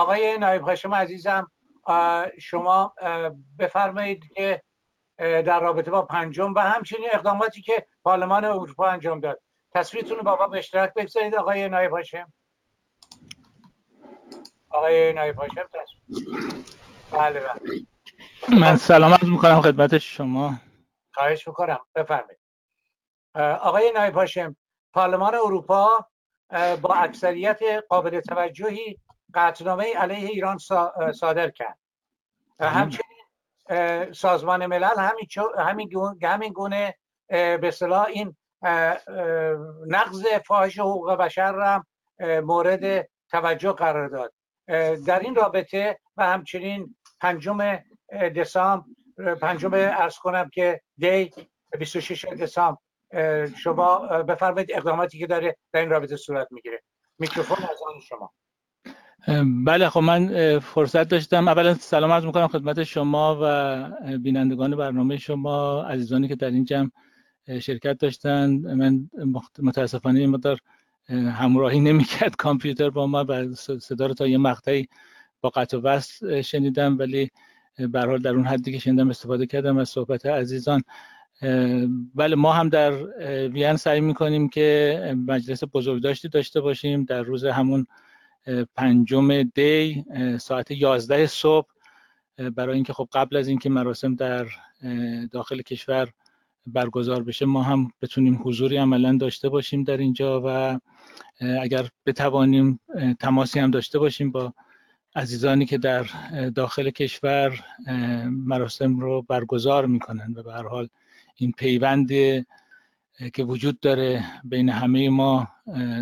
آقای نایب هاشم عزیزم شما بفرمایید که در رابطه با پنجم و همچنین اقداماتی که پارلمان اروپا انجام داد. تصویرتون رو با ما به اشتراک بگذارید آقای نایب هاشم. آقای نایب هاشم بله بله. من سلام عرض می‌کنم خدمت شما. خواهش می‌کنم. بفرمایید. آقای نایب هاشم پارلمان اروپا با اکثریت قابل توجهی قطعنامه علیه ایران صادر کرد. همچنین سازمان ملل همین همین گونه به صلاح این نقض فاحش حقوق بشر را مورد توجه قرار داد. در این رابطه و همچنین پنجم دسامبر پنجم ارز کنم که دی 26 دسامبر شما بفرمایید اقداماتی که داره در این رابطه صورت می‌گیره. میکروفون از آن شما. بله خب من فرصت داشتم. اولا سلام عرض می‌کنم خدمت شما و بینندگان برنامه شما عزیزانی که در این جمع شرکت داشتن. من متاسفانه مدار همراهی نمی‌کرد کامپیوتر با ما و صدا رو تا یه مقطعی با قطع وصل شنیدم ولی به حال در اون حدی که شنیدم استفاده کردم از صحبت عزیزان. بله ما هم در وین سعی می‌کنیم که مجلس بزرگداشتی داشته باشیم. در روز همون پنجم دی ساعت 11 صبح. برای اینکه خب قبل از اینکه مراسم در داخل کشور برگزار بشه ما هم بتونیم حضوری عملا داشته باشیم در اینجا و اگر بتوانیم تماسی هم داشته باشیم با عزیزانی که در داخل کشور مراسم رو برگزار می‌کنن و به هر حال این پیوند که وجود داره بین همه ما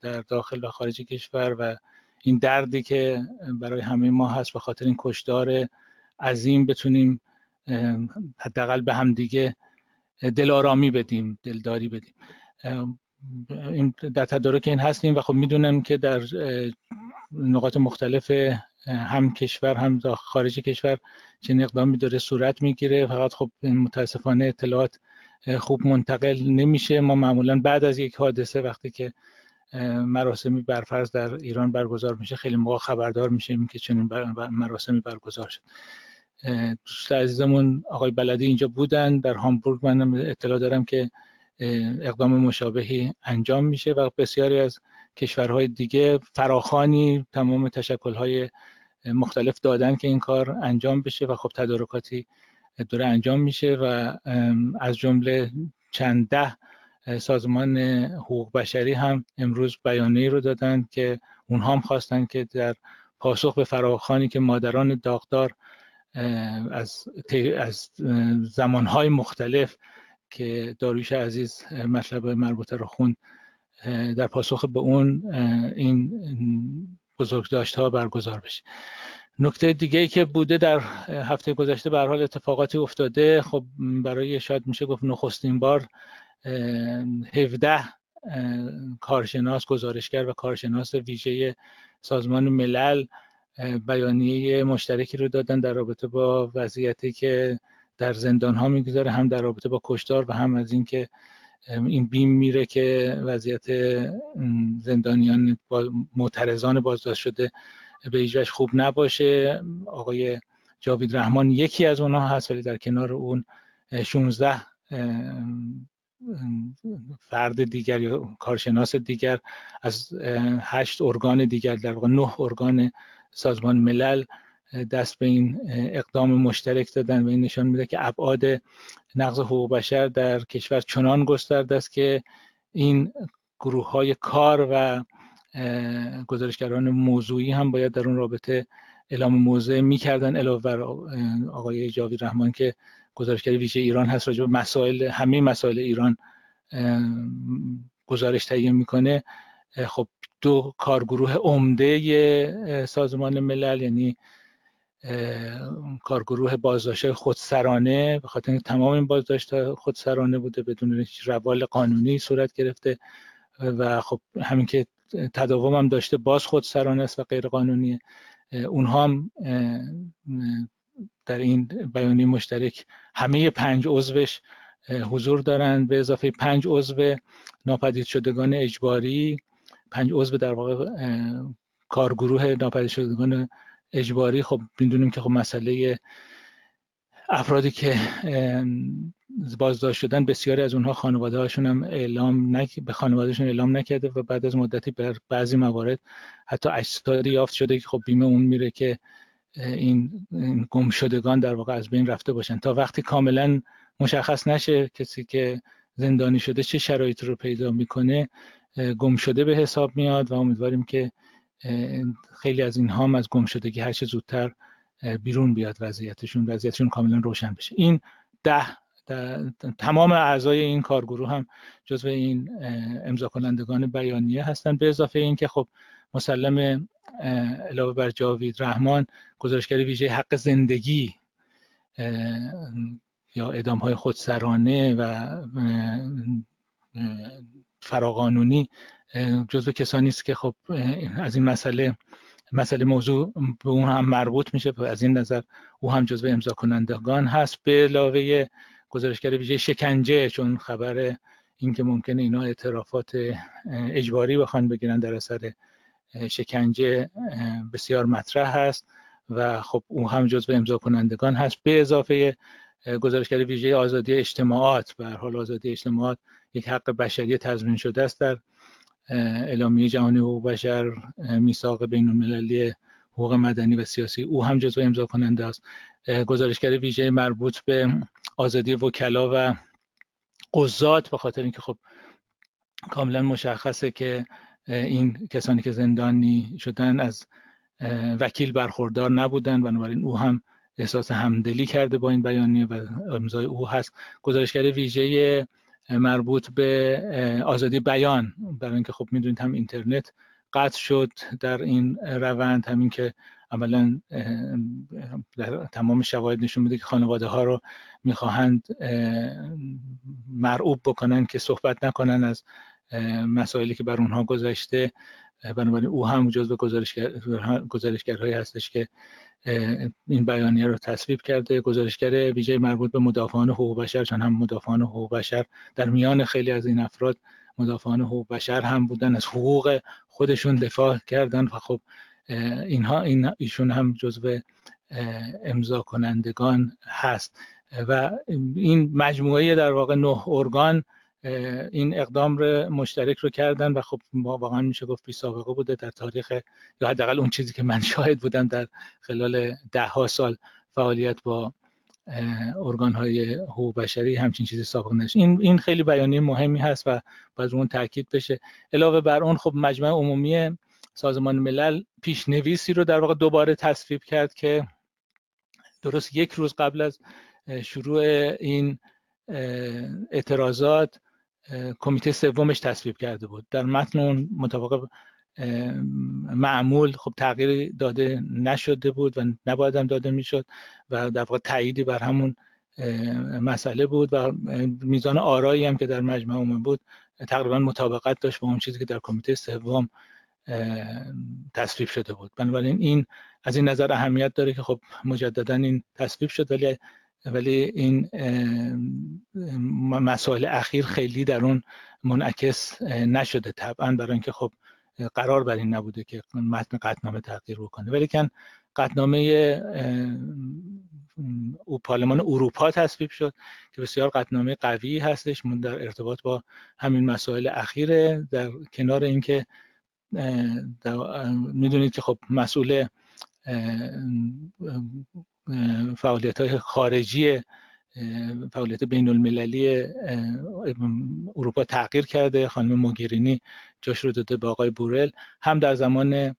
در داخل و خارج کشور و این دردی که برای همه ما هست به خاطر این کشدار عظیم بتونیم حداقل به هم دیگه دلارامی بدیم دلداری بدیم. در تدارک این هستیم و خب می‌دونم که در نقاط مختلف هم کشور هم خارج کشور چنین اقدامی داره صورت می‌گیره. فقط خب متاسفانه اطلاعات خوب منتقل نمیشه. ما معمولا بعد از یک حادثه وقتی که مراسمی برفرض در ایران برگزار میشه. خیلی موقع خبردار میشیم که چنین مراسمی برگزار شد. دوست عزیزمون آقای بلدی اینجا بودن. در هامبورگ من اطلاع دارم که اقدام مشابهی انجام میشه و بسیاری از کشورهای دیگه فراخانی تمام تشکلهای مختلف دادن که این کار انجام بشه و خب تدارکاتی داره انجام میشه و از جمله چند ده سازمان حقوق بشری هم امروز بیانیه رو دادن که اونها هم خواستن که در پاسخ به فراخانی که مادران داغدار از, از زمانهای مختلف که داریوش عزیز مطلب مربوطه رو خوند در پاسخ به اون این بزرگداشت ها برگزار بشه. نکته دیگه ای که بوده در هفته گذشته به حال اتفاقاتی افتاده خب برای شاید میشه گفت نخستین بار 17 کارشناس گزارشگر و کارشناس ویژه سازمان ملل بیانیه مشترکی رو دادن در رابطه با وضعیتی که در زندان ها می‌گذاره هم در رابطه با کشتار و هم از اینکه این بیم میره که وضعیت زندانیان معترضان بازداشت شده به ایجاش خوب نباشه. آقای جاوید رحمان یکی از اونها هست ولی در کنار اون 16 فرد دیگر یا کارشناس دیگر از هشت ارگان دیگر در واقع نه ارگان سازمان ملل دست به این اقدام مشترک دادن و این نشان میده که ابعاد نقض حقوق بشر در کشور چنان گسترده است که این گروه های کار و گزارشگران موضوعی هم باید در اون رابطه اعلام موضع می‌کردن علاوه بر آقای جاوید رحمان که گزارشگر ویژه ایران هست راجع به مسائل همه مسائل ایران گزارش تهیه می‌کنه. خب دو کارگروه عمده سازمان ملل یعنی کارگروه بازداشت خودسرانه به خاطر تمام این بازداشت خودسرانه بوده بدون روال قانونی صورت گرفته و خب همین که تداوم هم داشته باز خودسرانه است و غیر قانونیه اونها هم در این بیانیه مشترک همه پنج عضوش حضور دارند. به اضافه پنج عضو ناپدید شدگان اجباری پنج عضو در واقع کارگروه ناپدید شدگان اجباری. خب می‌دونیم که خب مسئله افرادی که بازداشت شدن بسیاری از اونها خانواده هاشون هم اعلام نک... به خانوادهشون اعلام نکرده و بعد از مدتی بر بعضی موارد حتی اجسادی یافت شده که خب بیمه اون میره که این, این گمشدگان در واقع از بین رفته باشن. تا وقتی کاملا مشخص نشه کسی که زندانی شده چه شرایطی رو پیدا می‌کنه گم شده به حساب میاد و امیدواریم که خیلی از اینها هم از گم شدگی هر چه زودتر بیرون بیاد وضعیتشون وضعیتشون کاملا روشن بشه. این ده تمام اعضای این کارگروه هم جزو این امضا کنندگان بیانیه هستند به اضافه اینکه خب مسلم علاوه بر جاوید رحمان گزارشگر ویژه حق زندگی یا ادام های خودسرانه و فراقانونی جزو کسانی است که خب از این مسئله مسئله موضوع به اون هم مربوط میشه. از این نظر او هم جزو امضا کنندگان هست. به علاوه گزارشگر ویژه شکنجه چون خبر اینکه ممکنه اینا اعترافات اجباری بخوان بگیرن در اثر شکنجه بسیار مطرح هست و خب او هم جزو امضا کنندگان هست. به اضافه گزارشگر ویژه آزادی اجتماعات به حال آزادی اجتماعات یک حق بشری تضمین شده است در اعلامیه جهانی حقوق بشر میثاق بین المللی حقوق مدنی و سیاسی. او هم جزو امضا کننده است. گزارشگر ویژه مربوط به آزادی وکلا و قضات به خاطر اینکه خب کاملا مشخصه که این کسانی که زندانی شدن از وکیل برخوردار نبودن بنابراین او هم احساس همدلی کرده با این بیانیه و امضای او هست. گزارشگر ویژه مربوط به آزادی بیان برای اینکه خب می‌دونید هم اینترنت قطع شد در این روند همین که عملا تمام شواهد نشون میده که خانواده ها رو می‌خواهند مرعوب بکنن که صحبت نکنن از مسائلی که بر اونها گذشته بنابراین او هم جزو گزارشگر گزارشگرهایی هستش که این بیانیه رو تصویب کرده. گزارشگر ویژه مربوط به مدافعان حقوق بشر چون هم مدافعان حقوق بشر در میان خیلی از این افراد مدافعان حقوق بشر هم بودن از حقوق خودشون دفاع کردن. و خب اینها این ایشون هم جزو امضا کنندگان هست. و این مجموعه در واقع نه ارگان این اقدام رو مشترک رو کردن و خب ما واقعا میشه گفت بی سابقه بوده در تاریخ یا حداقل اون چیزی که من شاهد بودم در خلال ده ها سال فعالیت با ارگان های حقوق بشری همچین چیزی سابق نشد این این خیلی بیانیه مهمی هست و باید اون تاکید بشه. علاوه بر اون خب مجمع عمومی سازمان ملل پیشنویسی رو در واقع دوباره تصویب کرد که درست یک روز قبل از شروع این اعتراضات کمیته سومش تصویب کرده بود. در متن اون مطابق معمول خب تغییری داده نشده بود و نباید هم داده می‌شد و در واقع تاییدی بر همون مسئله بود و میزان آرایی هم که در مجمع عمومی بود تقریبا مطابقت داشت با اون چیزی که در کمیته سوم تصویب شده بود. بنابراین این از این نظر اهمیت داره که خب مجددا این تصویب شد ولی ولی این مسائل اخیر خیلی در اون منعکس نشده طبعا برای اینکه خب قرار بر این نبوده که متن قطنامه تغییر بکنه. ولی کن قطنامه او پارلمان اروپا تصویب شد که بسیار قطنامه قوی هستش من در ارتباط با همین مسائل اخیره در کنار اینکه می‌دونید که خب مسئول فعالیت های خارجی فعالیت بین المللی اروپا تغییر کرده. خانم موگرینی جاش رو داده به آقای بورل. هم در زمان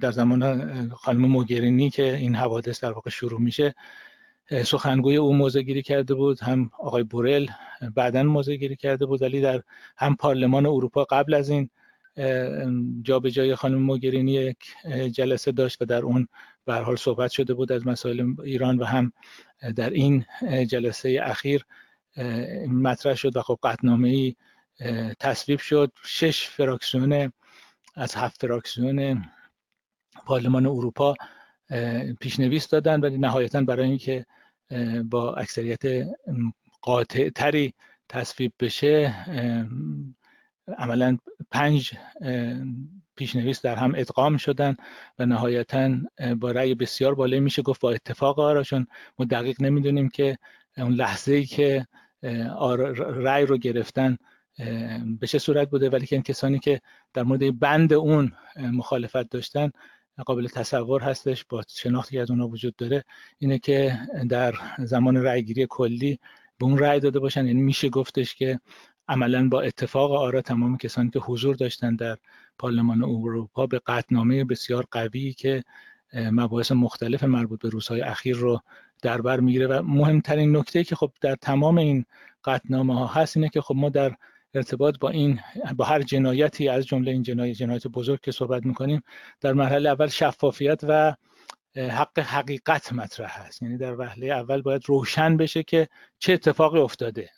در زمان خانم موگرینی که این حوادث در واقع شروع میشه سخنگوی او موضع گیری کرده بود. هم آقای بورل بعدا موضع گیری کرده بود. ولی در هم پارلمان اروپا قبل از این جا به جای خانم موگرینی یک جلسه داشت و در اون به حال صحبت شده بود از مسائل ایران و هم در این جلسه اخیر مطرح شد و خب قطنامه ای تصویب شد. شش فراکسیون از هفت فراکسیون پارلمان اروپا پیشنویس دادن ولی نهایتا برای اینکه با اکثریت قاطع تری تصویب بشه عملا پنج پیشنویس در هم ادغام شدن و نهایتا با رأی بسیار بالایی میشه گفت با اتفاق آرا چون ما دقیق نمی‌دونیم که اون لحظه ای که رأی رو گرفتن به چه صورت بوده؟ ولی که کسانی که در مورد بند اون مخالفت داشتن قابل تصور هستش با شناختی که از اونها وجود داره اینه که در زمان رأیگیری کلی به اون رأی داده باشن. یعنی میشه گفتش که عملا با اتفاق آرا تمام کسانی که حضور داشتن در پارلمان اروپا به قطنامه بسیار قوی که مباحث مختلف مربوط به روزهای اخیر رو در بر می‌گیره و مهمترین نکته که خب در تمام این قطنامه ها هست اینه که خب ما در ارتباط با این با هر جنایتی از جمله این جنایت جنایت بزرگ که صحبت می‌کنیم در مرحله اول شفافیت و حق حقیقت مطرح هست. یعنی در وهله اول باید روشن بشه که چه اتفاقی افتاده.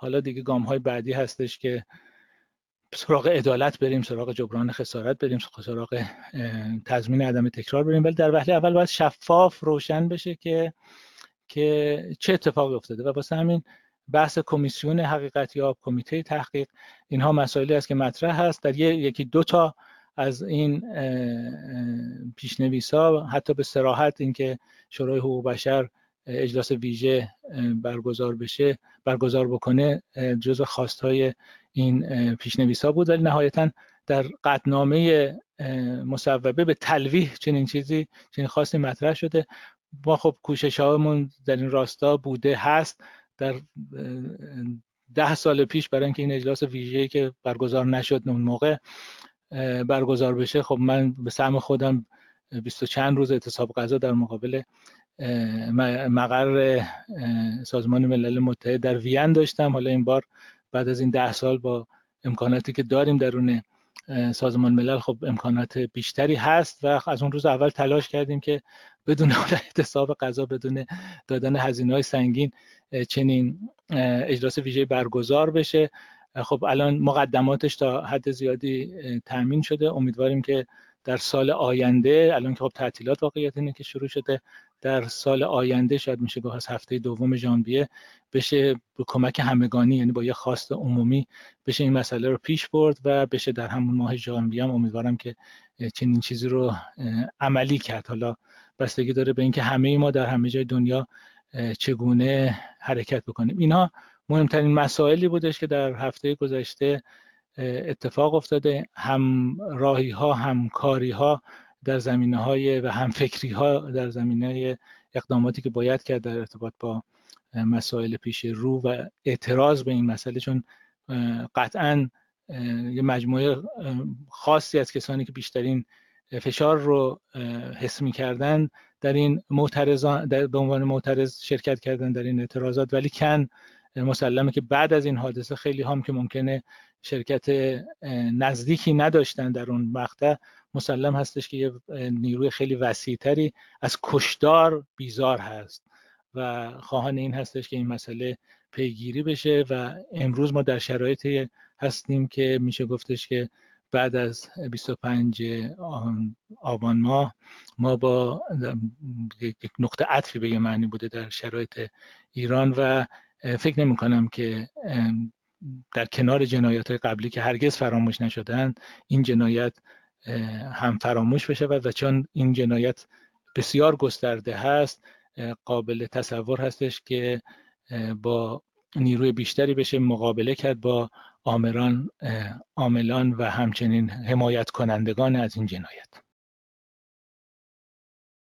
حالا دیگه گام های بعدی هستش که سراغ عدالت بریم سراغ جبران خسارت بریم سراغ تضمین عدم تکرار بریم. ولی در وهله اول باید شفاف روشن بشه که که چه اتفاقی افتاده. و واسه همین بحث کمیسیون حقیقت یا کمیته تحقیق اینها مسائلی است که مطرح هست. در یکی دو تا از این پیشنویس ها حتی به سراحت اینکه شورای حقوق بشر اجلاس ویژه برگزار بشه برگزار بکنه جزء خواستهای این پیشنویس ها بود. ولی نهایتا در قطنامه مصوبه به تلویح چنین چیزی چنین خواستی مطرح شده. ما خب کوشش هامون در این راستا بوده هست. در ده سال پیش برای اینکه این اجلاس ویژه‌ای که برگزار نشد اون موقع برگزار بشه خب من به سهم خودم بیست و چند روز اعتصاب غذا در مقابل مقر سازمان ملل متحد در وین داشتم. حالا این بار بعد از این ده سال با امکاناتی که داریم درون سازمان ملل خب امکانات بیشتری هست و از اون روز اول تلاش کردیم که بدون اعتصاب غذا بدون دادن هزینه های سنگین چنین اجلاس ویژه برگزار بشه. خب الان مقدماتش تا حد زیادی تامین شده. امیدواریم که در سال آینده الان که خب تعطیلات واقعیت اینه که شروع شده در سال آینده شاید میشه گفت از هفته دوم ژانویه بشه به کمک همگانی یعنی با یه خواست عمومی بشه این مسئله رو پیش برد و بشه در همون ماه ژانویه هم امیدوارم که چنین چیزی رو عملی کرد. حالا بستگی داره به اینکه همه ما در همه جای دنیا چگونه حرکت بکنیم. اینها مهمترین مسائلی بودش که در هفته گذشته اتفاق افتاده. همراهی ها همکاری ها در زمینه های و همفکری ها در زمینه اقداماتی که باید کرد در ارتباط با مسائل پیش رو و اعتراض به این مسئله. چون قطعا یه مجموعه خاصی از کسانی که بیشترین فشار رو حس کردن در این معترضان در به عنوان معترض شرکت کردن در این اعتراضات. ولی کن مسلمه که بعد از این حادثه خیلی هم که ممکنه شرکت نزدیکی نداشتن در اون مقطع مسلم هستش که یه نیروی خیلی وسیعتری از کشدار بیزار هست. و خواهان این هستش که این مسئله پیگیری بشه و امروز ما در شرایطی هستیم که میشه گفتش که بعد از 25 آبان ماه ما با یک نقطه عطفی به یه معنی بوده در شرایط ایران و فکر نمی کنم که در کنار جنایات قبلی که هرگز فراموش نشدن این جنایت هم فراموش بشه و چون این جنایت بسیار گسترده هست قابل تصور هستش که با نیروی بیشتری بشه مقابله کرد با آمران عاملان و همچنین حمایت کنندگان از این جنایت.